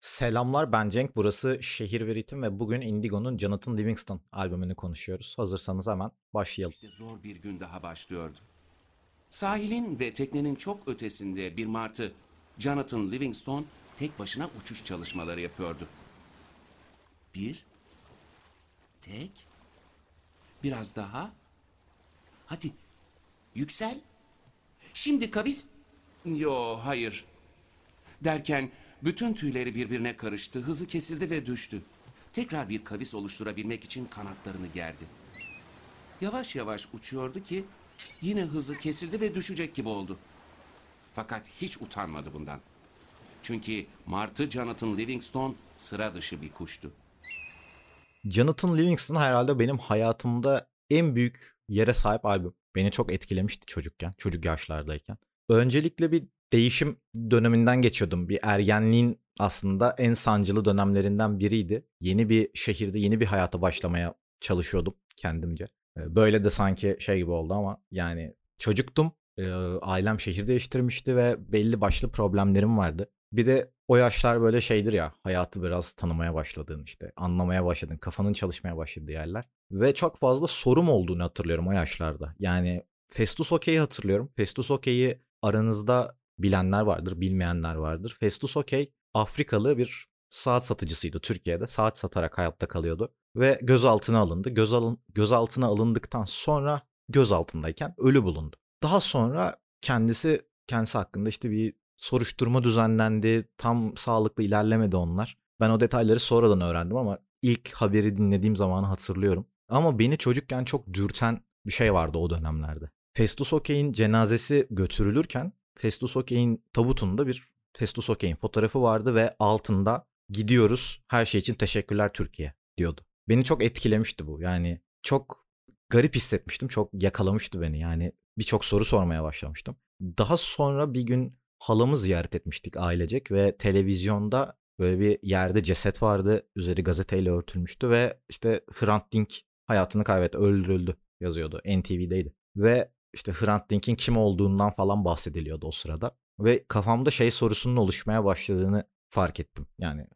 Selamlar ben Cenk. Burası Şehir ve Ritim ve bugün Indigo'nun Jonathan Livingston albümünü konuşuyoruz. Hazırsanız hemen başlayalım. İşte zor bir gün daha başlıyordu. Sahilin ve teknenin çok ötesinde bir martı Jonathan Livingstone tek başına uçuş çalışmaları yapıyordu. Bir, tek, biraz daha. Hadi, yüksel. Şimdi kavis. Yo, hayır. Derken bütün tüyleri birbirine karıştı, hızı kesildi ve düştü. Tekrar bir kavis oluşturabilmek için kanatlarını gerdi. Yavaş yavaş uçuyordu ki yine hızı kesildi ve düşecek gibi oldu. Fakat hiç utanmadı bundan. Çünkü Martı Jonathan Livingstone sıra dışı bir kuştu. Jonathan Livingston herhalde benim hayatımda en büyük yere sahip albüm. Beni çok etkilemişti çocukken, çocuk yaşlardayken. Öncelikle bir değişim döneminden geçiyordum. Bir ergenliğin aslında en sancılı dönemlerinden biriydi. Yeni bir şehirde yeni bir hayata başlamaya çalışıyordum kendimce. Ee, Böyle de sanki şey gibi oldu ama yani çocuktum. Ee, Ailem şehir değiştirmişti ve belli başlı problemlerim vardı. Bir de o yaşlar böyle şeydir ya hayatı biraz tanımaya başladığın işte anlamaya başladın kafanın çalışmaya başladığı yerler. Ve çok fazla sorum olduğunu hatırlıyorum o yaşlarda. Yani Festus Okey'i hatırlıyorum. Festus Okey'i aranızda bilenler vardır, bilmeyenler vardır. Festus Okey Afrikalı bir saat satıcısıydı Türkiye'de. Saat satarak hayatta kalıyordu ve gözaltına alındı. Göz alın, gözaltına alındıktan sonra gözaltındayken ölü bulundu. Daha sonra kendisi kendisi hakkında işte bir soruşturma düzenlendi. Tam sağlıklı ilerlemedi onlar. Ben o detayları sonradan öğrendim ama ilk haberi dinlediğim zamanı hatırlıyorum. Ama beni çocukken çok dürten bir şey vardı o dönemlerde. Festus Okey'in cenazesi götürülürken Festus Okey'in tabutunda bir Festus Okey'in fotoğrafı vardı ve altında gidiyoruz her şey için teşekkürler Türkiye diyordu. Beni çok etkilemişti bu. Yani çok garip hissetmiştim. Çok yakalamıştı beni. Yani birçok soru sormaya başlamıştım. Daha sonra bir gün halamı ziyaret etmiştik ailecek ve televizyonda böyle bir yerde ceset vardı. Üzeri gazeteyle örtülmüştü ve işte Hrant Dink hayatını kaybetti, öldürüldü yazıyordu. NTV'deydi. Ve işte Hrant Dink'in kim olduğundan falan bahsediliyordu o sırada. Ve kafamda şey sorusunun oluşmaya başladığını fark ettim. Yani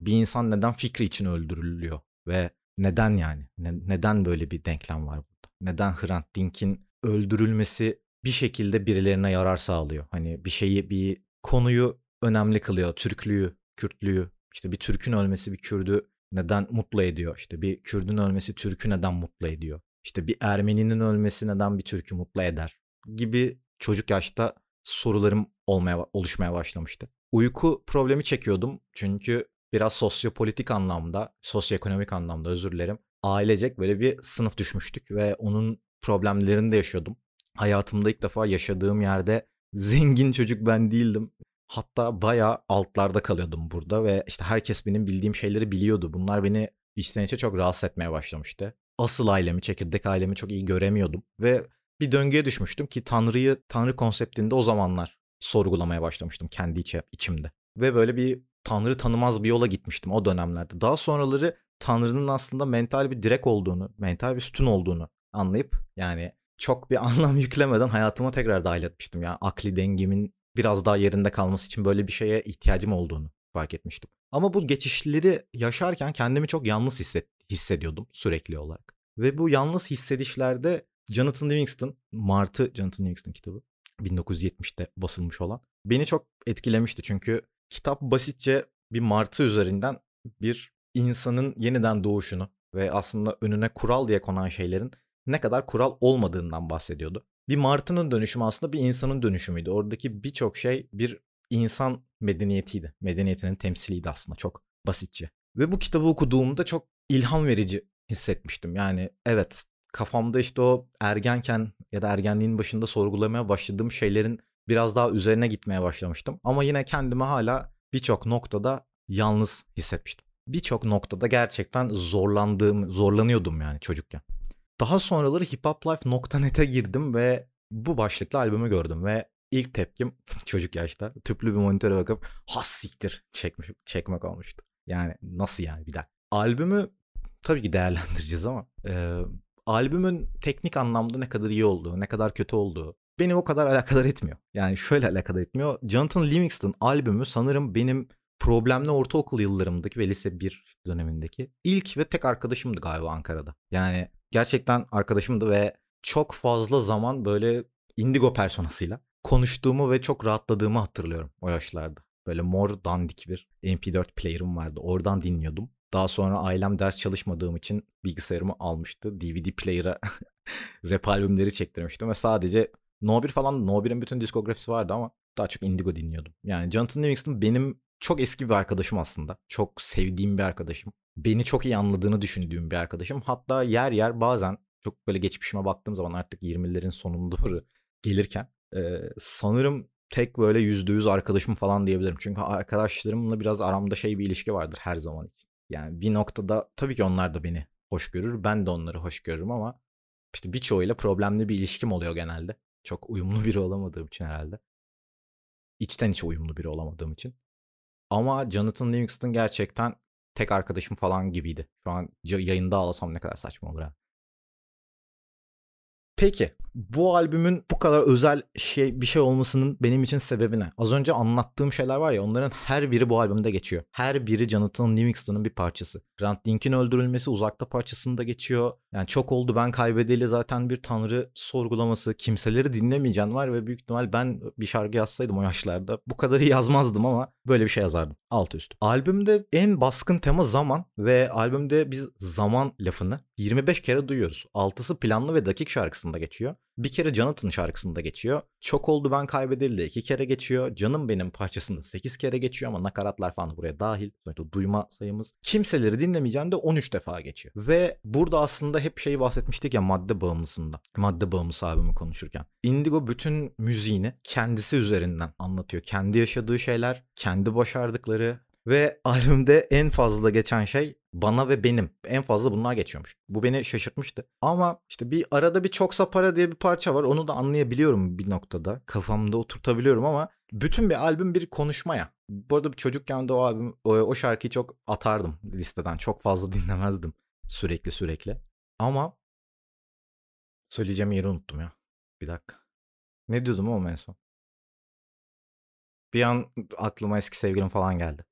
bir insan neden fikri için öldürülüyor ve neden yani? Ne- neden böyle bir denklem var burada? Neden Hrant Dink'in öldürülmesi bir şekilde birilerine yarar sağlıyor? Hani bir şeyi, bir konuyu önemli kılıyor. Türklüğü, Kürtlüğü. İşte bir Türk'ün ölmesi bir Kürdü neden mutlu ediyor? İşte bir Kürdün ölmesi Türk'ü neden mutlu ediyor? İşte bir Ermeninin ölmesi neden bir Türk'ü mutlu eder? Gibi çocuk yaşta sorularım olmaya oluşmaya başlamıştı. Uyku problemi çekiyordum çünkü biraz sosyopolitik anlamda, sosyoekonomik anlamda özür dilerim. Ailecek böyle bir sınıf düşmüştük ve onun problemlerini de yaşıyordum. Hayatımda ilk defa yaşadığım yerde zengin çocuk ben değildim. Hatta bayağı altlarda kalıyordum burada ve işte herkes benim bildiğim şeyleri biliyordu. Bunlar beni içten içe çok rahatsız etmeye başlamıştı. Asıl ailemi, çekirdek ailemi çok iyi göremiyordum ve bir döngüye düşmüştüm ki Tanrı'yı, Tanrı konseptinde o zamanlar sorgulamaya başlamıştım kendi içe, içimde. Ve böyle bir Tanrı tanımaz bir yola gitmiştim o dönemlerde. Daha sonraları Tanrı'nın aslında mental bir direk olduğunu, mental bir sütun olduğunu anlayıp yani çok bir anlam yüklemeden hayatıma tekrar dahil etmiştim. Yani akli dengemin biraz daha yerinde kalması için böyle bir şeye ihtiyacım olduğunu fark etmiştim. Ama bu geçişleri yaşarken kendimi çok yalnız hisset, hissediyordum sürekli olarak. Ve bu yalnız hissedişlerde Jonathan Livingston, Martı Jonathan Livingston kitabı 1970'te basılmış olan beni çok etkilemişti. Çünkü kitap basitçe bir martı üzerinden bir insanın yeniden doğuşunu ve aslında önüne kural diye konan şeylerin ne kadar kural olmadığından bahsediyordu. Bir martının dönüşümü aslında bir insanın dönüşümüydü. Oradaki birçok şey bir insan medeniyetiydi. Medeniyetinin temsiliydi aslında çok basitçe. Ve bu kitabı okuduğumda çok ilham verici hissetmiştim. Yani evet kafamda işte o ergenken ya da ergenliğin başında sorgulamaya başladığım şeylerin biraz daha üzerine gitmeye başlamıştım. Ama yine kendimi hala birçok noktada yalnız hissetmiştim. Birçok noktada gerçekten zorlandığım, zorlanıyordum yani çocukken. Daha sonraları hiphoplife.net'e girdim ve bu başlıklı albümü gördüm ve ilk tepkim çocuk yaşta tüplü bir monitöre bakıp has siktir çekmiş, çekmek olmuştu. Yani nasıl yani bir dakika. Albümü tabii ki değerlendireceğiz ama e, albümün teknik anlamda ne kadar iyi olduğu, ne kadar kötü olduğu beni o kadar alakadar etmiyor. Yani şöyle alakadar etmiyor. Jonathan Livingston albümü sanırım benim problemli ortaokul yıllarımdaki ve lise 1 dönemindeki ilk ve tek arkadaşımdı galiba Ankara'da. Yani gerçekten arkadaşımdı ve çok fazla zaman böyle indigo personasıyla konuştuğumu ve çok rahatladığımı hatırlıyorum o yaşlarda. Böyle mor dandik bir MP4 player'ım vardı. Oradan dinliyordum. Daha sonra ailem ders çalışmadığım için bilgisayarımı almıştı. DVD player'a rap albümleri çektirmiştim ve sadece No 1 falan No 1'in bütün diskografisi vardı ama daha çok Indigo dinliyordum. Yani Jonathan Livingston benim çok eski bir arkadaşım aslında. Çok sevdiğim bir arkadaşım. Beni çok iyi anladığını düşündüğüm bir arkadaşım. Hatta yer yer bazen çok böyle geçmişime baktığım zaman artık 20'lerin sonuna doğru gelirken e, sanırım tek böyle %100 arkadaşım falan diyebilirim. Çünkü arkadaşlarımla biraz aramda şey bir ilişki vardır her zaman için. Yani bir noktada tabii ki onlar da beni hoş görür. Ben de onları hoş görürüm ama işte birçoğuyla problemli bir ilişkim oluyor genelde. Çok uyumlu biri olamadığım için herhalde. İçten içe uyumlu biri olamadığım için. Ama Jonathan Livingston gerçekten tek arkadaşım falan gibiydi. Şu an yayında ağlasam ne kadar saçma olur ha. Peki bu albümün bu kadar özel şey bir şey olmasının benim için sebebi ne? Az önce anlattığım şeyler var ya onların her biri bu albümde geçiyor. Her biri Jonathan Livingston'ın bir parçası. Grant Link'in öldürülmesi uzakta parçasında geçiyor. Yani çok oldu ben kaybedeli zaten bir tanrı sorgulaması. Kimseleri dinlemeyeceğim var ve büyük ihtimal ben bir şarkı yazsaydım o yaşlarda bu kadar iyi yazmazdım ama böyle bir şey yazardım. Alt üst. Albümde en baskın tema zaman ve albümde biz zaman lafını 25 kere duyuyoruz. Altısı planlı ve dakik şarkısında geçiyor. Bir kere Jonathan şarkısında geçiyor. Çok oldu ben kaybedildi iki kere geçiyor. Canım benim parçasında sekiz kere geçiyor ama nakaratlar falan buraya dahil. Sonuçta duyma sayımız. Kimseleri dinlemeyeceğim de 13 defa geçiyor. Ve burada aslında hep şeyi bahsetmiştik ya madde bağımlısında. Madde bağımlısı abimi konuşurken. Indigo bütün müziğini kendisi üzerinden anlatıyor. Kendi yaşadığı şeyler, kendi başardıkları, ve albümde en fazla geçen şey bana ve benim. En fazla bunlar geçiyormuş. Bu beni şaşırtmıştı. Ama işte bir arada bir çoksa para diye bir parça var. Onu da anlayabiliyorum bir noktada. Kafamda oturtabiliyorum ama bütün bir albüm bir konuşmaya. Bu arada çocukken de o albüm o, o şarkıyı çok atardım listeden. Çok fazla dinlemezdim sürekli sürekli. Ama söyleyeceğim yeri unuttum ya. Bir dakika. Ne diyordum ama en son? Bir an aklıma eski sevgilim falan geldi.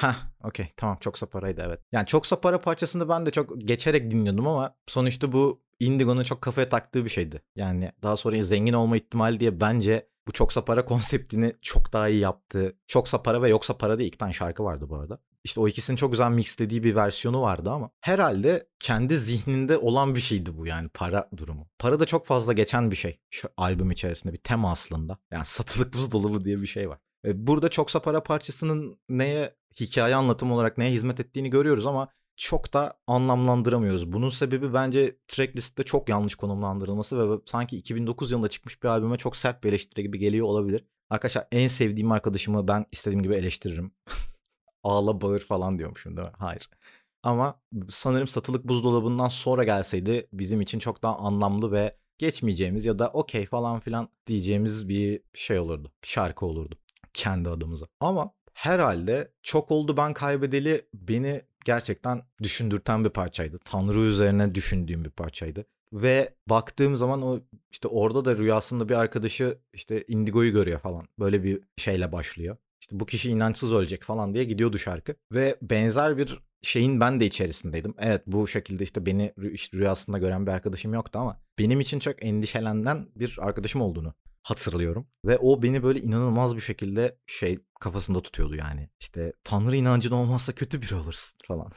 Ha, okey tamam çoksa paraydı evet. Yani çoksa para parçasını ben de çok geçerek dinliyordum ama sonuçta bu Indigo'nun çok kafaya taktığı bir şeydi. Yani daha sonra zengin olma ihtimali diye bence bu çoksa para konseptini çok daha iyi yaptı. Çoksa para ve yoksa para diye iki tane şarkı vardı bu arada. İşte o ikisinin çok güzel mixlediği bir versiyonu vardı ama herhalde kendi zihninde olan bir şeydi bu yani para durumu. Para da çok fazla geçen bir şey şu albüm içerisinde bir tema aslında. Yani satılık buzdolabı diye bir şey var. Burada çoksa para parçasının neye hikaye anlatım olarak neye hizmet ettiğini görüyoruz ama çok da anlamlandıramıyoruz. Bunun sebebi bence tracklist'te çok yanlış konumlandırılması ve sanki 2009 yılında çıkmış bir albüme çok sert bir eleştiri gibi geliyor olabilir. Arkadaşlar en sevdiğim arkadaşımı ben istediğim gibi eleştiririm. Ağla bağır falan diyormuşum değil mi? Hayır. Ama sanırım satılık buzdolabından sonra gelseydi bizim için çok daha anlamlı ve geçmeyeceğimiz ya da okey falan filan diyeceğimiz bir şey olurdu. Şarkı olurdu kendi adımıza. Ama herhalde çok oldu ben kaybedeli beni gerçekten düşündürten bir parçaydı. Tanrı üzerine düşündüğüm bir parçaydı. Ve baktığım zaman o işte orada da rüyasında bir arkadaşı işte Indigo'yu görüyor falan. Böyle bir şeyle başlıyor. İşte bu kişi inançsız ölecek falan diye gidiyordu şarkı. Ve benzer bir şeyin ben de içerisindeydim. Evet bu şekilde işte beni işte rüyasında gören bir arkadaşım yoktu ama benim için çok endişelenen bir arkadaşım olduğunu hatırlıyorum. Ve o beni böyle inanılmaz bir şekilde şey kafasında tutuyordu yani. İşte tanrı inancın olmazsa kötü biri olursun falan.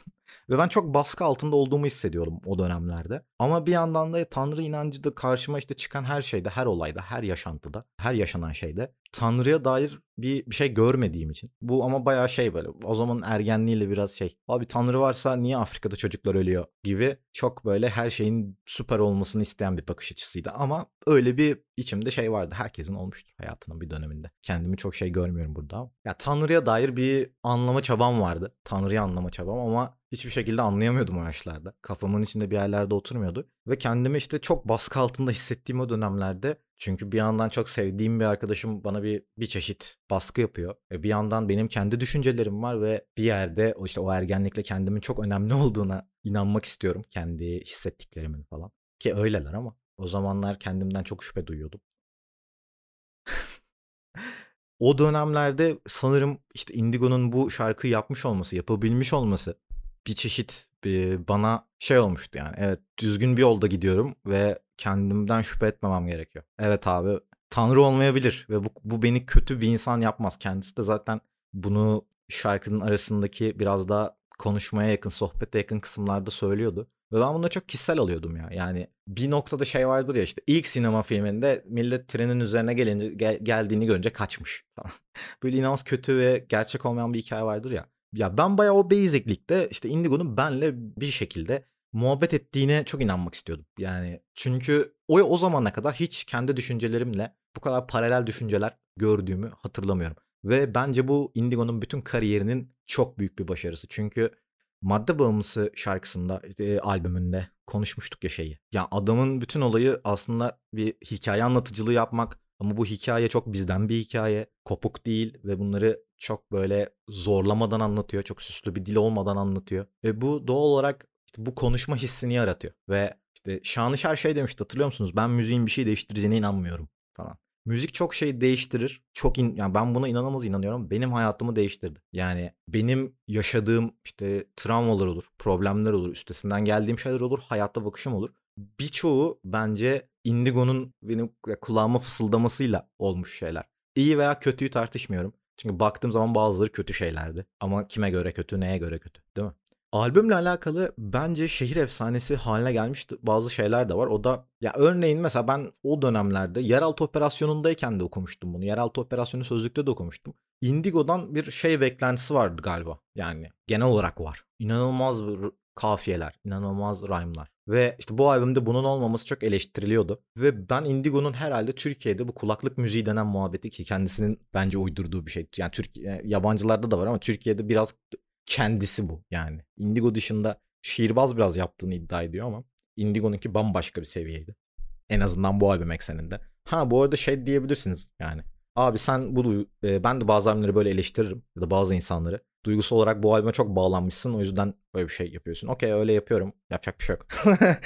Ve ben çok baskı altında olduğumu hissediyorum o dönemlerde. Ama bir yandan da Tanrı inancı da karşıma işte çıkan her şeyde, her olayda, her yaşantıda, her yaşanan şeyde Tanrı'ya dair bir, bir şey görmediğim için. Bu ama bayağı şey böyle o zaman ergenliğiyle biraz şey. Abi Tanrı varsa niye Afrika'da çocuklar ölüyor gibi çok böyle her şeyin süper olmasını isteyen bir bakış açısıydı. Ama öyle bir içimde şey vardı. Herkesin olmuştur hayatının bir döneminde. Kendimi çok şey görmüyorum burada. Ya Tanrı'ya dair bir anlama çabam vardı. Tanrı'yı anlama çabam ama hiçbir şekilde anlayamıyordum o yaşlarda. Kafamın içinde bir yerlerde oturmuyordu. Ve kendimi işte çok baskı altında hissettiğim o dönemlerde çünkü bir yandan çok sevdiğim bir arkadaşım bana bir bir çeşit baskı yapıyor. E bir yandan benim kendi düşüncelerim var ve bir yerde o işte o ergenlikle kendimin çok önemli olduğuna inanmak istiyorum. Kendi hissettiklerimin falan. Ki öyleler ama o zamanlar kendimden çok şüphe duyuyordum. o dönemlerde sanırım işte Indigo'nun bu şarkıyı yapmış olması, yapabilmiş olması bir çeşit bana şey olmuştu yani. Evet düzgün bir yolda gidiyorum ve kendimden şüphe etmemem gerekiyor. Evet abi tanrı olmayabilir ve bu, bu beni kötü bir insan yapmaz. Kendisi de zaten bunu şarkının arasındaki biraz daha konuşmaya yakın, sohbete yakın kısımlarda söylüyordu. Ve ben bunu çok kişisel alıyordum ya. Yani bir noktada şey vardır ya işte ilk sinema filminde millet trenin üzerine gelince gel, geldiğini görünce kaçmış. Böyle inanılmaz kötü ve gerçek olmayan bir hikaye vardır ya. Ya ben bayağı o basiclikte işte Indigo'nun benle bir şekilde muhabbet ettiğine çok inanmak istiyordum. Yani çünkü o, o zamana kadar hiç kendi düşüncelerimle bu kadar paralel düşünceler gördüğümü hatırlamıyorum. Ve bence bu Indigo'nun bütün kariyerinin çok büyük bir başarısı. Çünkü Madde Bağımlısı şarkısında, e, albümünde konuşmuştuk ya şeyi. Ya adamın bütün olayı aslında bir hikaye anlatıcılığı yapmak ama bu hikaye çok bizden bir hikaye. Kopuk değil ve bunları çok böyle zorlamadan anlatıyor. Çok süslü bir dil olmadan anlatıyor. Ve bu doğal olarak işte bu konuşma hissini yaratıyor. Ve işte Şanışer şey demişti hatırlıyor musunuz? Ben müziğin bir şey değiştireceğine inanmıyorum falan. Müzik çok şey değiştirir. Çok in, yani ben buna inanılmaz inanıyorum. Benim hayatımı değiştirdi. Yani benim yaşadığım işte travmalar olur, problemler olur, üstesinden geldiğim şeyler olur, hayatta bakışım olur. Birçoğu bence Indigo'nun benim kulağıma fısıldamasıyla olmuş şeyler. İyi veya kötüyü tartışmıyorum. Çünkü baktığım zaman bazıları kötü şeylerdi. Ama kime göre kötü, neye göre kötü değil mi? Albümle alakalı bence şehir efsanesi haline gelmiş bazı şeyler de var. O da ya örneğin mesela ben o dönemlerde yeraltı operasyonundayken de okumuştum bunu. Yeraltı operasyonu sözlükte de okumuştum. Indigo'dan bir şey beklentisi vardı galiba. Yani genel olarak var. İnanılmaz bir kafiyeler, inanılmaz rhyme'lar. Ve işte bu albümde bunun olmaması çok eleştiriliyordu. Ve ben Indigo'nun herhalde Türkiye'de bu kulaklık müziği denen muhabbeti ki kendisinin bence uydurduğu bir şey. Yani Türkiye yabancılarda da var ama Türkiye'de biraz kendisi bu yani. Indigo dışında şiirbaz biraz yaptığını iddia ediyor ama Indigo'nunki bambaşka bir seviyeydi. En azından bu albüm ekseninde. Ha bu arada şey diyebilirsiniz yani. Abi sen bu e, ben de bazı albümleri böyle eleştiririm ya da bazı insanları. Duygusal olarak bu albüme çok bağlanmışsın o yüzden böyle bir şey yapıyorsun. Okey öyle yapıyorum. Yapacak bir şey yok.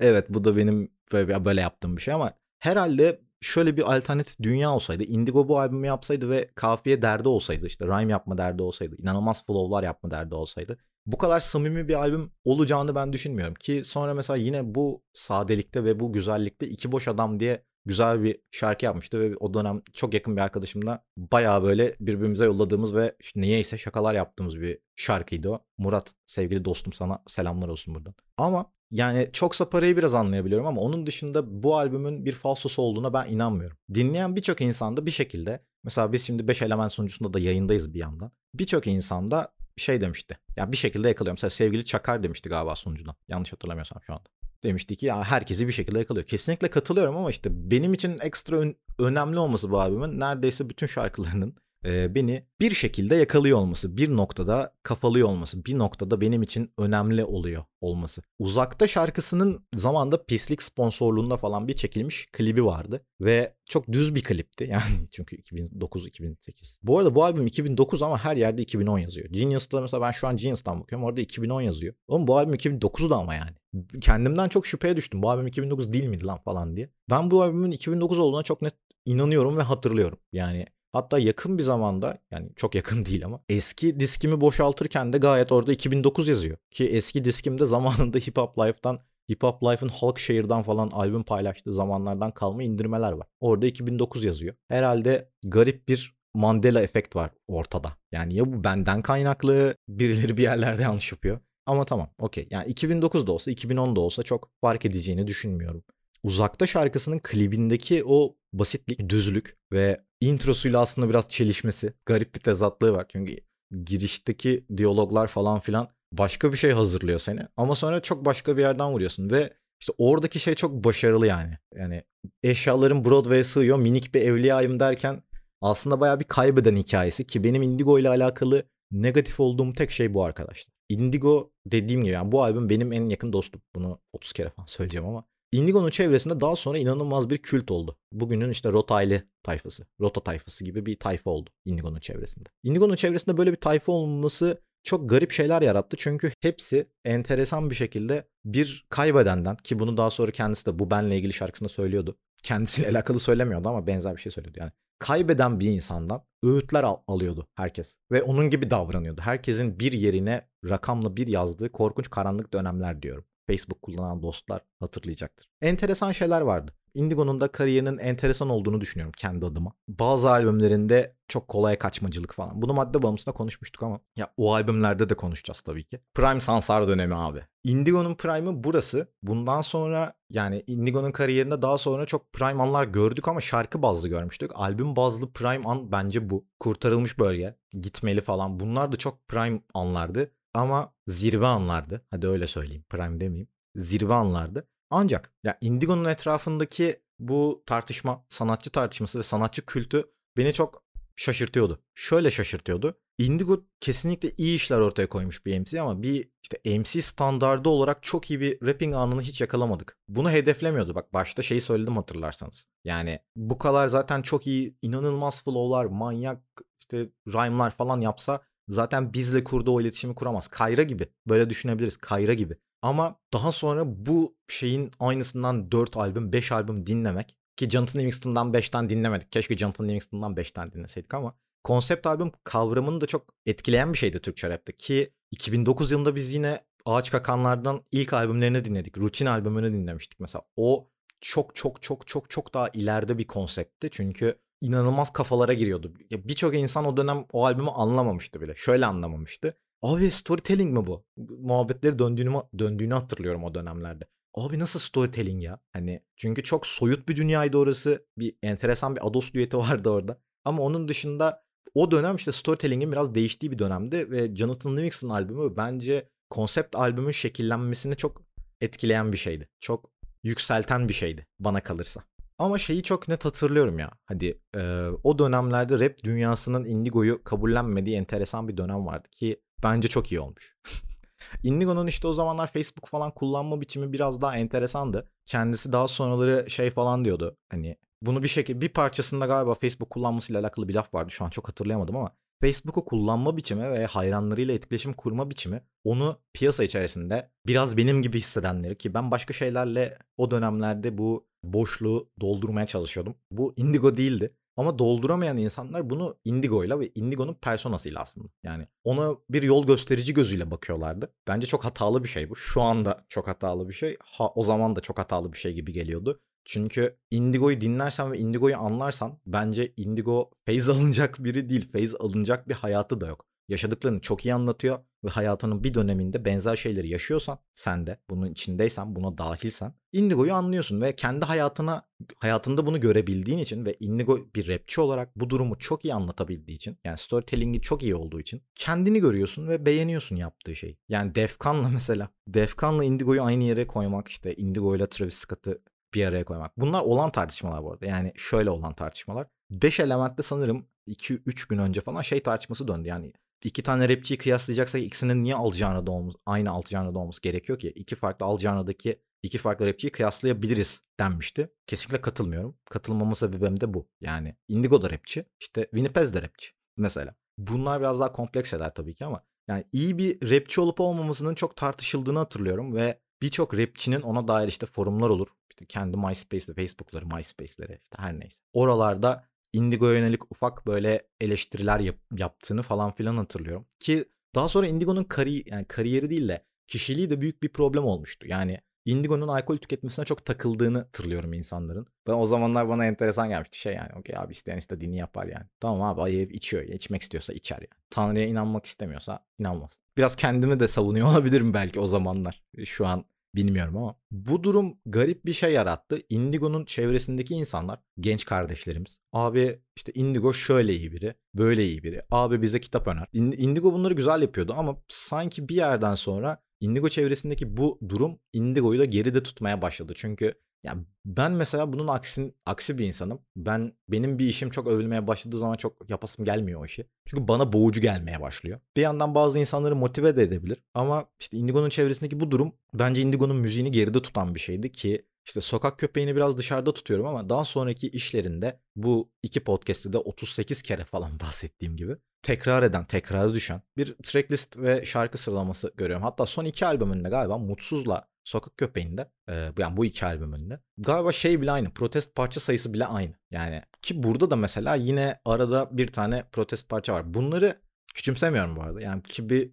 evet bu da benim böyle, böyle yaptığım bir şey ama herhalde şöyle bir alternatif dünya olsaydı, Indigo bu albümü yapsaydı ve kafiye derdi olsaydı, işte rhyme yapma derdi olsaydı, inanılmaz flow'lar yapma derdi olsaydı bu kadar samimi bir albüm olacağını ben düşünmüyorum ki sonra mesela yine bu sadelikte ve bu güzellikte iki boş adam diye güzel bir şarkı yapmıştı ve o dönem çok yakın bir arkadaşımla bayağı böyle birbirimize yolladığımız ve niyeyse şakalar yaptığımız bir şarkıydı o. Murat sevgili dostum sana selamlar olsun buradan. Ama yani çoksa parayı biraz anlayabiliyorum ama onun dışında bu albümün bir falsosu olduğuna ben inanmıyorum. Dinleyen birçok insanda bir şekilde mesela biz şimdi 5 element sunucusunda da yayındayız bir yandan. Birçok insanda şey demişti. Ya yani bir şekilde yakalıyorum. Mesela sevgili Çakar demişti galiba sunucudan. Yanlış hatırlamıyorsam şu anda. Demişti ki ya herkesi bir şekilde yakalıyor. Kesinlikle katılıyorum ama işte benim için ekstra ön- önemli olması bu albümün neredeyse bütün şarkılarının e, beni bir şekilde yakalıyor olması, bir noktada kafalıyor olması, bir noktada benim için önemli oluyor olması. Uzakta şarkısının zamanda pislik sponsorluğunda falan bir çekilmiş klibi vardı ve çok düz bir klipti yani çünkü 2009-2008. Bu arada bu albüm 2009 ama her yerde 2010 yazıyor. Genius'ta mesela ben şu an Genius'tan bakıyorum orada 2010 yazıyor. Oğlum bu albüm 2009'da ama yani. Kendimden çok şüpheye düştüm. Bu albüm 2009 değil miydi lan falan diye. Ben bu albümün 2009 olduğuna çok net inanıyorum ve hatırlıyorum. Yani Hatta yakın bir zamanda yani çok yakın değil ama eski diskimi boşaltırken de gayet orada 2009 yazıyor. Ki eski diskimde zamanında Hip Hop Life'dan Hip Hop Life'ın Halk Şehir'den falan albüm paylaştığı zamanlardan kalma indirmeler var. Orada 2009 yazıyor. Herhalde garip bir Mandela efekt var ortada. Yani ya bu benden kaynaklı birileri bir yerlerde yanlış yapıyor. Ama tamam okey. Yani 2009'da olsa 2010'da olsa çok fark edeceğini düşünmüyorum. Uzakta şarkısının klibindeki o basitlik, düzlük ve introsuyla aslında biraz çelişmesi, garip bir tezatlığı var. Çünkü girişteki diyaloglar falan filan başka bir şey hazırlıyor seni. Ama sonra çok başka bir yerden vuruyorsun ve işte oradaki şey çok başarılı yani. Yani eşyaların Broadway'e sığıyor, minik bir evliyayım derken aslında baya bir kaybeden hikayesi ki benim Indigo ile alakalı negatif olduğum tek şey bu arkadaşlar. Indigo dediğim gibi yani bu albüm benim en yakın dostum. Bunu 30 kere falan söyleyeceğim ama Indigo'nun çevresinde daha sonra inanılmaz bir kült oldu. Bugünün işte Rotaylı tayfası, Rota tayfası gibi bir tayfa oldu Indigo'nun çevresinde. Indigo'nun çevresinde böyle bir tayfa olması çok garip şeyler yarattı. Çünkü hepsi enteresan bir şekilde bir kaybedenden ki bunu daha sonra kendisi de bu benle ilgili şarkısında söylüyordu. Kendisiyle alakalı söylemiyordu ama benzer bir şey söylüyordu. Yani kaybeden bir insandan öğütler al- alıyordu herkes. Ve onun gibi davranıyordu. Herkesin bir yerine rakamla bir yazdığı korkunç karanlık dönemler diyorum. Facebook kullanan dostlar hatırlayacaktır. Enteresan şeyler vardı. Indigo'nun da kariyerinin enteresan olduğunu düşünüyorum kendi adıma. Bazı albümlerinde çok kolay kaçmacılık falan. Bunu madde bağımsında konuşmuştuk ama ya o albümlerde de konuşacağız tabii ki. Prime Sansar dönemi abi. Indigo'nun prime'ı burası. Bundan sonra yani Indigo'nun kariyerinde daha sonra çok prime anlar gördük ama şarkı bazlı görmüştük. Albüm bazlı prime an bence bu. Kurtarılmış bölge, gitmeli falan. Bunlar da çok prime anlardı. Ama zirve anlardı. Hadi öyle söyleyeyim. Prime demeyeyim. Zirve anlardı. Ancak ya Indigo'nun etrafındaki bu tartışma, sanatçı tartışması ve sanatçı kültü beni çok şaşırtıyordu. Şöyle şaşırtıyordu. Indigo kesinlikle iyi işler ortaya koymuş bir MC ama bir işte MC standardı olarak çok iyi bir rapping anını hiç yakalamadık. Bunu hedeflemiyordu. Bak başta şeyi söyledim hatırlarsanız. Yani bu kadar zaten çok iyi inanılmaz flow'lar, manyak işte rhyme'lar falan yapsa zaten bizle kurduğu o iletişimi kuramaz. Kayra gibi. Böyle düşünebiliriz. Kayra gibi. Ama daha sonra bu şeyin aynısından 4 albüm, 5 albüm dinlemek ki Jonathan Livingston'dan 5'ten dinlemedik. Keşke Jonathan Livingston'dan 5'ten dinleseydik ama konsept albüm kavramını da çok etkileyen bir şeydi Türkçe rapte ki 2009 yılında biz yine Ağaç Kakanlardan ilk albümlerini dinledik. Rutin albümünü dinlemiştik mesela. O çok çok çok çok çok daha ileride bir konseptti. Çünkü inanılmaz kafalara giriyordu. Birçok insan o dönem o albümü anlamamıştı bile. Şöyle anlamamıştı. Abi storytelling mi bu? Muhabbetleri döndüğünü, döndüğünü hatırlıyorum o dönemlerde. Abi nasıl storytelling ya? Hani çünkü çok soyut bir dünyaydı orası. Bir enteresan bir Ados düeti vardı orada. Ama onun dışında o dönem işte storytelling'in biraz değiştiği bir dönemdi ve Jonathan Livingston albümü bence konsept albümün şekillenmesini çok etkileyen bir şeydi. Çok yükselten bir şeydi bana kalırsa. Ama şeyi çok net hatırlıyorum ya. Hadi e, o dönemlerde rap dünyasının Indigo'yu kabullenmediği enteresan bir dönem vardı ki bence çok iyi olmuş. Indigo'nun işte o zamanlar Facebook falan kullanma biçimi biraz daha enteresandı. Kendisi daha sonraları şey falan diyordu. Hani bunu bir şekilde bir parçasında galiba Facebook kullanmasıyla alakalı bir laf vardı. Şu an çok hatırlayamadım ama Facebook'u kullanma biçimi ve hayranlarıyla etkileşim kurma biçimi onu piyasa içerisinde biraz benim gibi hissedenleri ki ben başka şeylerle o dönemlerde bu boşluğu doldurmaya çalışıyordum. Bu Indigo değildi. Ama dolduramayan insanlar bunu Indigo'yla ve Indigo'nun personasıyla aslında. Yani ona bir yol gösterici gözüyle bakıyorlardı. Bence çok hatalı bir şey bu. Şu anda çok hatalı bir şey. Ha, o zaman da çok hatalı bir şey gibi geliyordu. Çünkü Indigo'yu dinlersen ve Indigo'yu anlarsan bence Indigo feyz alınacak biri değil. Feyz alınacak bir hayatı da yok yaşadıklarını çok iyi anlatıyor ve hayatının bir döneminde benzer şeyleri yaşıyorsan sen de bunun içindeysen buna dahilsen Indigo'yu anlıyorsun ve kendi hayatına hayatında bunu görebildiğin için ve Indigo bir rapçi olarak bu durumu çok iyi anlatabildiği için yani storytelling'i çok iyi olduğu için kendini görüyorsun ve beğeniyorsun yaptığı şey. Yani Defkan'la mesela Defkan'la Indigo'yu aynı yere koymak işte Indigo ile Travis Scott'ı bir araya koymak. Bunlar olan tartışmalar bu arada. Yani şöyle olan tartışmalar. 5 elementte sanırım 2-3 gün önce falan şey tartışması döndü. Yani iki tane rapçiyi kıyaslayacaksak ikisinin niye alacağına da olması, aynı alacağına da olması gerekiyor ki? İki farklı alacağınadaki iki farklı rapçiyi kıyaslayabiliriz denmişti. Kesinlikle katılmıyorum. Katılmama sebebim de bu. Yani Indigo da rapçi, işte Winnipez de rapçi mesela. Bunlar biraz daha kompleks şeyler tabii ki ama yani iyi bir rapçi olup olmamasının çok tartışıldığını hatırlıyorum ve birçok rapçinin ona dair işte forumlar olur. İşte kendi MySpace'de, Facebook'ları, MySpace'leri işte her neyse. Oralarda Indigo'ya yönelik ufak böyle eleştiriler yap, yaptığını falan filan hatırlıyorum. Ki daha sonra Indigo'nun kari, yani kariyeri değil de kişiliği de büyük bir problem olmuştu. Yani Indigo'nun alkol tüketmesine çok takıldığını hatırlıyorum insanların. Ben o zamanlar bana enteresan gelmişti şey yani. Okey abi isteyen istediğini yapar yani. Tamam abi ayıp içiyor. içmek istiyorsa içer yani. Tanrı'ya inanmak istemiyorsa inanmaz. Biraz kendimi de savunuyor olabilirim belki o zamanlar. Şu an Bilmiyorum ama bu durum garip bir şey yarattı. Indigo'nun çevresindeki insanlar, genç kardeşlerimiz. Abi işte Indigo şöyle iyi biri, böyle iyi biri. Abi bize kitap öner. Indigo bunları güzel yapıyordu ama sanki bir yerden sonra Indigo çevresindeki bu durum Indigo'yu da geride tutmaya başladı. Çünkü ya ben mesela bunun aksin, aksi bir insanım. Ben benim bir işim çok övülmeye başladığı zaman çok yapasım gelmiyor o işi. Çünkü bana boğucu gelmeye başlıyor. Bir yandan bazı insanları motive de edebilir. Ama işte Indigo'nun çevresindeki bu durum bence Indigo'nun müziğini geride tutan bir şeydi ki işte sokak köpeğini biraz dışarıda tutuyorum ama daha sonraki işlerinde bu iki podcast'te de 38 kere falan bahsettiğim gibi tekrar eden, tekrarı düşen bir tracklist ve şarkı sıralaması görüyorum. Hatta son iki albümünde galiba Mutsuz'la Sokak Köpeği'nde e, yani bu iki albümünde galiba şey bile aynı protest parça sayısı bile aynı. Yani ki burada da mesela yine arada bir tane protest parça var. Bunları küçümsemiyorum bu arada. Yani ki bir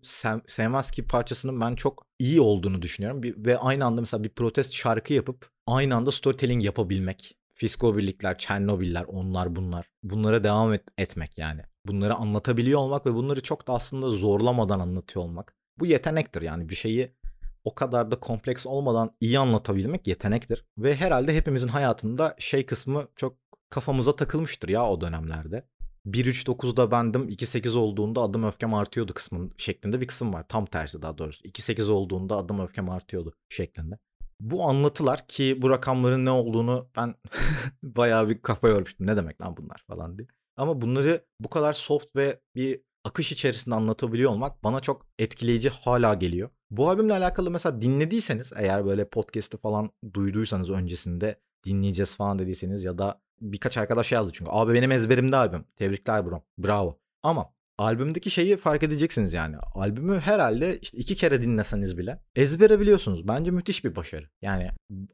Sevmez ki parçasının ben çok iyi olduğunu düşünüyorum. Bir, ve aynı anda mesela bir protest şarkı yapıp aynı anda storytelling yapabilmek. Fisko birlikler, Çernobiller, onlar bunlar. Bunlara devam et, etmek yani. Bunları anlatabiliyor olmak ve bunları çok da aslında zorlamadan anlatıyor olmak. Bu yetenektir yani bir şeyi o kadar da kompleks olmadan iyi anlatabilmek yetenektir. Ve herhalde hepimizin hayatında şey kısmı çok kafamıza takılmıştır ya o dönemlerde. 1.3.9'da bendim 2.8 olduğunda adım öfkem artıyordu kısmın şeklinde bir kısım var. Tam tersi daha doğrusu. 2.8 olduğunda adım öfkem artıyordu şeklinde. Bu anlatılar ki bu rakamların ne olduğunu ben bayağı bir kafa yormuştum. Ne demek lan bunlar falan diye. Ama bunları bu kadar soft ve bir akış içerisinde anlatabiliyor olmak bana çok etkileyici hala geliyor. Bu albümle alakalı mesela dinlediyseniz eğer böyle podcast'ı falan duyduysanız öncesinde dinleyeceğiz falan dediyseniz ya da birkaç arkadaş yazdı çünkü. Abi benim ezberimde albüm. Tebrikler bro. Bravo. Ama albümdeki şeyi fark edeceksiniz yani. Albümü herhalde işte iki kere dinleseniz bile ezbere biliyorsunuz. Bence müthiş bir başarı. Yani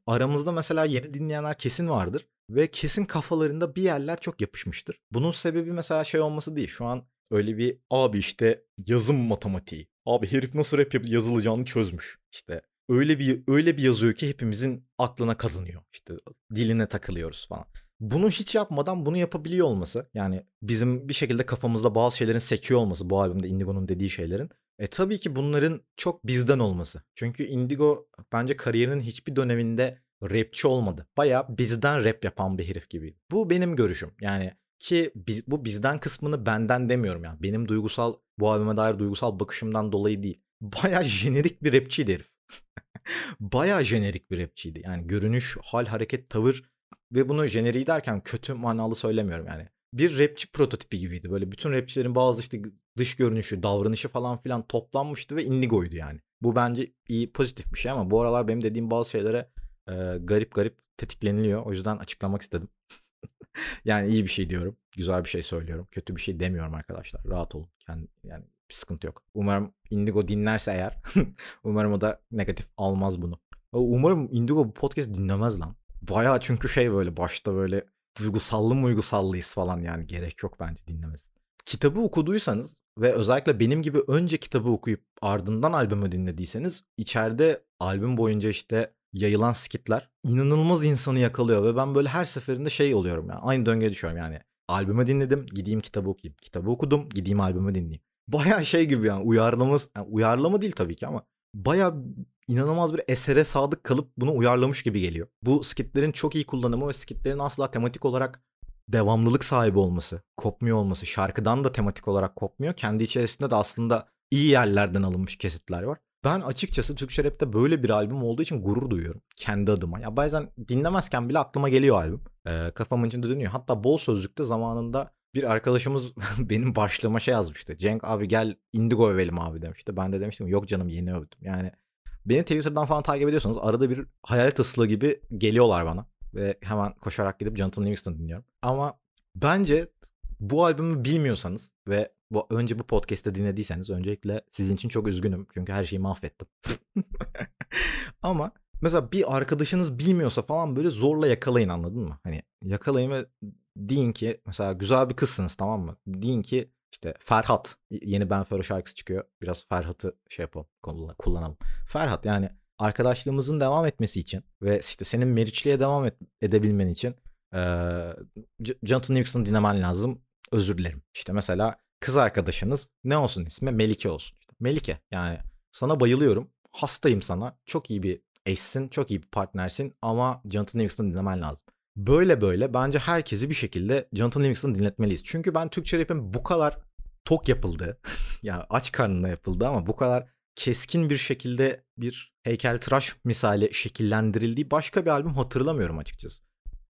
aramızda mesela yeni dinleyenler kesin vardır ve kesin kafalarında bir yerler çok yapışmıştır. Bunun sebebi mesela şey olması değil. Şu an öyle bir abi işte yazım matematiği. Abi herif nasıl rap yazılacağını çözmüş. İşte öyle bir öyle bir yazıyor ki hepimizin aklına kazınıyor. İşte diline takılıyoruz falan. Bunu hiç yapmadan bunu yapabiliyor olması yani bizim bir şekilde kafamızda bazı şeylerin sekiyor olması bu albümde Indigo'nun dediği şeylerin. E tabii ki bunların çok bizden olması. Çünkü Indigo bence kariyerinin hiçbir döneminde rapçi olmadı. Baya bizden rap yapan bir herif gibiydi. Bu benim görüşüm. Yani ki biz, bu bizden kısmını benden demiyorum yani. Benim duygusal bu albüme dair duygusal bakışımdan dolayı değil. Baya jenerik bir rapçiydi herif. Baya jenerik bir rapçiydi. Yani görünüş, hal, hareket, tavır ve bunu jeneriği derken kötü manalı söylemiyorum yani. Bir rapçi prototipi gibiydi. Böyle bütün rapçilerin bazı işte dış görünüşü, davranışı falan filan toplanmıştı ve indigoydu yani. Bu bence iyi pozitif bir şey ama bu aralar benim dediğim bazı şeylere e, garip garip tetikleniliyor. O yüzden açıklamak istedim. Yani iyi bir şey diyorum. Güzel bir şey söylüyorum. Kötü bir şey demiyorum arkadaşlar. Rahat olun. Yani, yani bir sıkıntı yok. Umarım Indigo dinlerse eğer umarım o da negatif almaz bunu. Umarım Indigo bu podcast dinlemez lan. Baya çünkü şey böyle başta böyle duygusallı mı duygusallıyız falan yani gerek yok bence dinlemesin. Kitabı okuduysanız ve özellikle benim gibi önce kitabı okuyup ardından albümü dinlediyseniz içeride albüm boyunca işte yayılan skitler inanılmaz insanı yakalıyor ve ben böyle her seferinde şey oluyorum yani aynı döngüye düşüyorum yani. Albümü dinledim gideyim kitabı okuyayım. Kitabı okudum gideyim albümü dinleyeyim. Baya şey gibi yani uyarlama, yani uyarlama değil tabii ki ama baya inanılmaz bir esere sadık kalıp bunu uyarlamış gibi geliyor. Bu skitlerin çok iyi kullanımı ve skitlerin asla tematik olarak devamlılık sahibi olması, kopmuyor olması, şarkıdan da tematik olarak kopmuyor. Kendi içerisinde de aslında iyi yerlerden alınmış kesitler var. Ben açıkçası Türkçe Rap'te böyle bir albüm olduğu için gurur duyuyorum. Kendi adıma. Ya bazen dinlemezken bile aklıma geliyor albüm. Ee, kafamın içinde dönüyor. Hatta bol sözlükte zamanında bir arkadaşımız benim başlığıma şey yazmıştı. Cenk abi gel Indigo övelim abi demişti. Ben de demiştim yok canım yeni övdüm. Yani Beni Twitter'dan falan takip ediyorsanız arada bir hayalet ıslığı gibi geliyorlar bana. Ve hemen koşarak gidip Jonathan Livingston dinliyorum. Ama bence bu albümü bilmiyorsanız ve bu, önce bu podcast'te dinlediyseniz öncelikle sizin için çok üzgünüm. Çünkü her şeyi mahvettim. Ama mesela bir arkadaşınız bilmiyorsa falan böyle zorla yakalayın anladın mı? Hani yakalayın ve deyin ki mesela güzel bir kızsınız tamam mı? Deyin ki işte Ferhat yeni Ben Fero şarkısı çıkıyor. Biraz Ferhat'ı şey yapalım kullanalım. Ferhat yani arkadaşlığımızın devam etmesi için ve işte senin Meriçli'ye devam et, edebilmen için e, Jonathan Livingston'ı dinlemen lazım. Özür dilerim. İşte mesela kız arkadaşınız ne olsun ismi? Melike olsun. İşte Melike yani sana bayılıyorum. Hastayım sana. Çok iyi bir eşsin. Çok iyi bir partnersin ama Jonathan Livingston'ı dinlemen lazım böyle böyle bence herkesi bir şekilde Jonathan Livingston'ı dinletmeliyiz. Çünkü ben Türkçe rap'in bu kadar tok yapıldı. ya aç karnına yapıldı ama bu kadar keskin bir şekilde bir heykeltıraş misali şekillendirildiği başka bir albüm hatırlamıyorum açıkçası.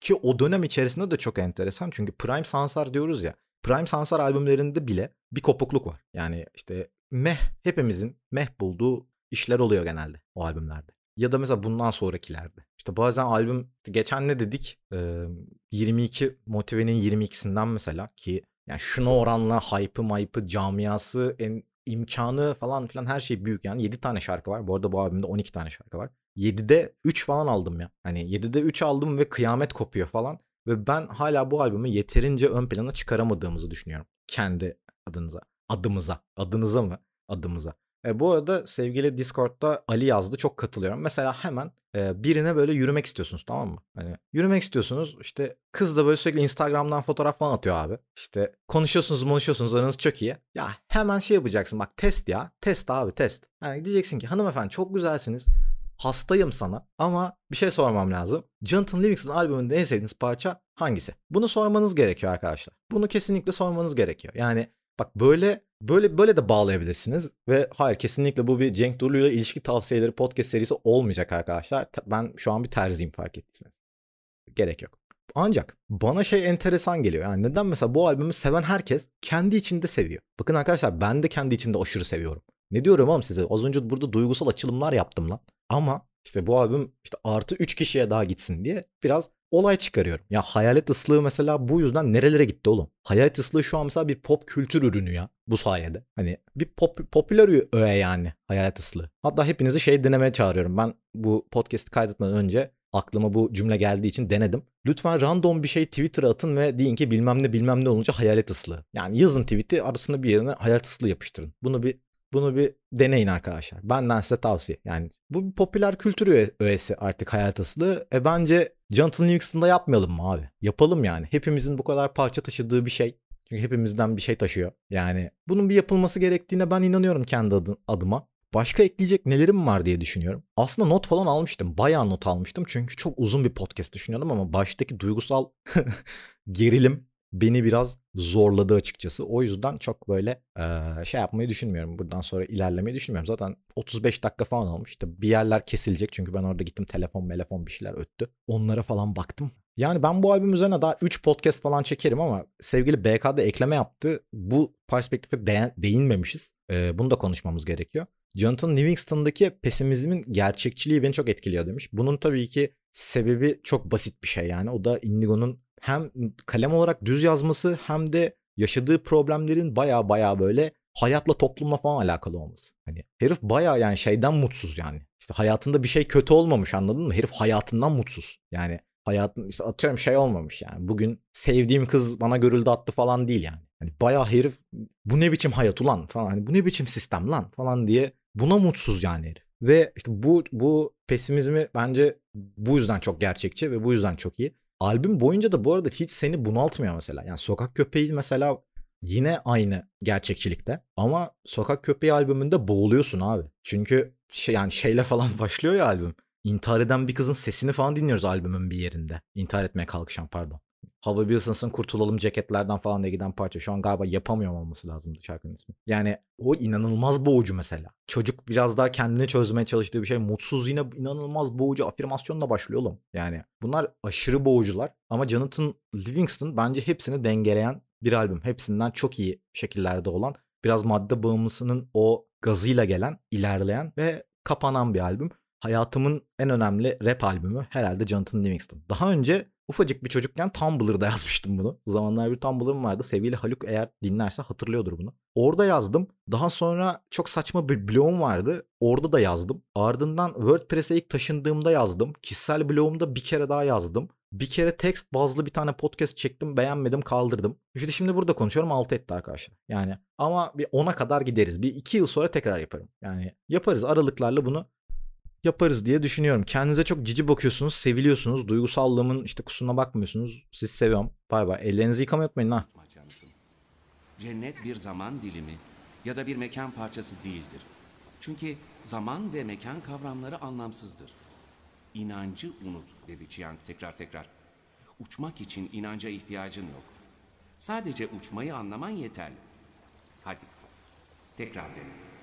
Ki o dönem içerisinde de çok enteresan çünkü Prime Sansar diyoruz ya. Prime Sansar albümlerinde bile bir kopukluk var. Yani işte meh hepimizin meh bulduğu işler oluyor genelde o albümlerde. Ya da mesela bundan sonrakilerde. İşte bazen albüm geçen ne dedik? Ee, 22 Motive'nin 22'sinden mesela ki yani şuna oranla hype'ı maypı camiası en imkanı falan filan her şey büyük yani 7 tane şarkı var. Bu arada bu albümde 12 tane şarkı var. 7'de 3 falan aldım ya. Hani 7'de 3 aldım ve kıyamet kopuyor falan. Ve ben hala bu albümü yeterince ön plana çıkaramadığımızı düşünüyorum. Kendi adınıza. Adımıza. Adınıza mı? Adımıza. E, bu arada sevgili Discord'da Ali yazdı. Çok katılıyorum. Mesela hemen e, birine böyle yürümek istiyorsunuz tamam mı? Hani yürümek istiyorsunuz. İşte kız da böyle sürekli Instagram'dan fotoğraf falan atıyor abi. İşte konuşuyorsunuz konuşuyorsunuz aranız çok iyi. Ya hemen şey yapacaksın bak test ya. Test abi test. Yani diyeceksin ki hanımefendi çok güzelsiniz. Hastayım sana ama bir şey sormam lazım. Jonathan Livingston albümünde en sevdiğiniz parça hangisi? Bunu sormanız gerekiyor arkadaşlar. Bunu kesinlikle sormanız gerekiyor. Yani bak böyle böyle böyle de bağlayabilirsiniz ve hayır kesinlikle bu bir Cenk Durlu ile ilişki tavsiyeleri podcast serisi olmayacak arkadaşlar. Ben şu an bir terziyim fark ettiyseniz. Gerek yok. Ancak bana şey enteresan geliyor. Yani neden mesela bu albümü seven herkes kendi içinde seviyor. Bakın arkadaşlar ben de kendi içimde aşırı seviyorum. Ne diyorum oğlum size? Az önce burada duygusal açılımlar yaptım lan. Ama işte bu albüm işte artı 3 kişiye daha gitsin diye biraz olay çıkarıyorum. Ya hayalet ıslığı mesela bu yüzden nerelere gitti oğlum? Hayalet ıslığı şu an mesela bir pop kültür ürünü ya bu sayede. Hani bir pop, popüler öğe yani hayalet ıslığı. Hatta hepinizi şey denemeye çağırıyorum. Ben bu podcast'i kaydetmeden önce aklıma bu cümle geldiği için denedim. Lütfen random bir şey Twitter'a atın ve deyin ki bilmem ne bilmem ne olunca hayalet ıslığı. Yani yazın tweet'i arasında bir yerine hayalet ıslığı yapıştırın. Bunu bir bunu bir deneyin arkadaşlar. Benden size tavsiye. Yani bu bir popüler kültür öğesi artık hayat aslı. E bence Jonathan Livingston'da yapmayalım mı abi? Yapalım yani. Hepimizin bu kadar parça taşıdığı bir şey. Çünkü hepimizden bir şey taşıyor. Yani bunun bir yapılması gerektiğine ben inanıyorum kendi adıma. Başka ekleyecek nelerim var diye düşünüyorum. Aslında not falan almıştım. Bayağı not almıştım. Çünkü çok uzun bir podcast düşünüyordum ama baştaki duygusal gerilim beni biraz zorladı açıkçası. O yüzden çok böyle e, şey yapmayı düşünmüyorum. Buradan sonra ilerlemeyi düşünmüyorum. Zaten 35 dakika falan olmuş. İşte bir yerler kesilecek çünkü ben orada gittim telefon telefon bir şeyler öttü. Onlara falan baktım. Yani ben bu albüm üzerine daha 3 podcast falan çekerim ama sevgili BK'da ekleme yaptı. Bu perspektife de- değinmemişiz. E, bunu da konuşmamız gerekiyor. Jonathan Livingston'daki pesimizmin gerçekçiliği beni çok etkiliyor demiş. Bunun tabii ki sebebi çok basit bir şey yani. O da Indigo'nun hem kalem olarak düz yazması hem de yaşadığı problemlerin baya baya böyle hayatla toplumla falan alakalı olması. Hani herif baya yani şeyden mutsuz yani. İşte hayatında bir şey kötü olmamış anladın mı? Herif hayatından mutsuz. Yani hayatın işte atıyorum şey olmamış yani. Bugün sevdiğim kız bana görüldü attı falan değil yani. Hani baya herif bu ne biçim hayat ulan falan hani bu ne biçim sistem lan falan diye buna mutsuz yani herif. Ve işte bu bu pesimizmi bence bu yüzden çok gerçekçi ve bu yüzden çok iyi. Albüm boyunca da bu arada hiç seni bunaltmıyor mesela. Yani Sokak Köpeği mesela yine aynı gerçekçilikte. Ama Sokak Köpeği albümünde boğuluyorsun abi. Çünkü şey, yani şeyle falan başlıyor ya albüm. İntihar eden bir kızın sesini falan dinliyoruz albümün bir yerinde. İntihar etmeye kalkışan pardon. Hava Wilson'sın Kurtulalım Ceketlerden falan diye giden parça. Şu an galiba yapamıyor olması lazımdı şarkının ismi. Yani o inanılmaz boğucu mesela. Çocuk biraz daha kendini çözmeye çalıştığı bir şey. Mutsuz yine inanılmaz boğucu afirmasyonla başlıyor oğlum. Yani bunlar aşırı boğucular. Ama Jonathan Livingston bence hepsini dengeleyen bir albüm. Hepsinden çok iyi şekillerde olan. Biraz madde bağımlısının o gazıyla gelen, ilerleyen ve kapanan bir albüm. Hayatımın en önemli rap albümü herhalde Jonathan Livingston. Daha önce Ufacık bir çocukken Tumblr'da yazmıştım bunu. O zamanlar bir Tumblr'ım vardı. Sevgili Haluk eğer dinlerse hatırlıyordur bunu. Orada yazdım. Daha sonra çok saçma bir blogum vardı. Orada da yazdım. Ardından WordPress'e ilk taşındığımda yazdım. Kişisel blogumda bir kere daha yazdım. Bir kere text bazlı bir tane podcast çektim. Beğenmedim kaldırdım. İşte şimdi burada konuşuyorum alt etti arkadaşlar. Yani ama bir 10'a kadar gideriz. Bir 2 yıl sonra tekrar yaparım. Yani yaparız aralıklarla bunu yaparız diye düşünüyorum. Kendinize çok cici bakıyorsunuz, seviliyorsunuz. Duygusallığımın işte kusuruna bakmıyorsunuz. Siz seviyorum. Bay bay. Ellerinizi yıkamayı unutmayın ha. Cennet bir zaman dilimi ya da bir mekan parçası değildir. Çünkü zaman ve mekan kavramları anlamsızdır. İnancı unut dedi Chiang tekrar tekrar. Uçmak için inanca ihtiyacın yok. Sadece uçmayı anlaman yeterli. Hadi tekrar dene.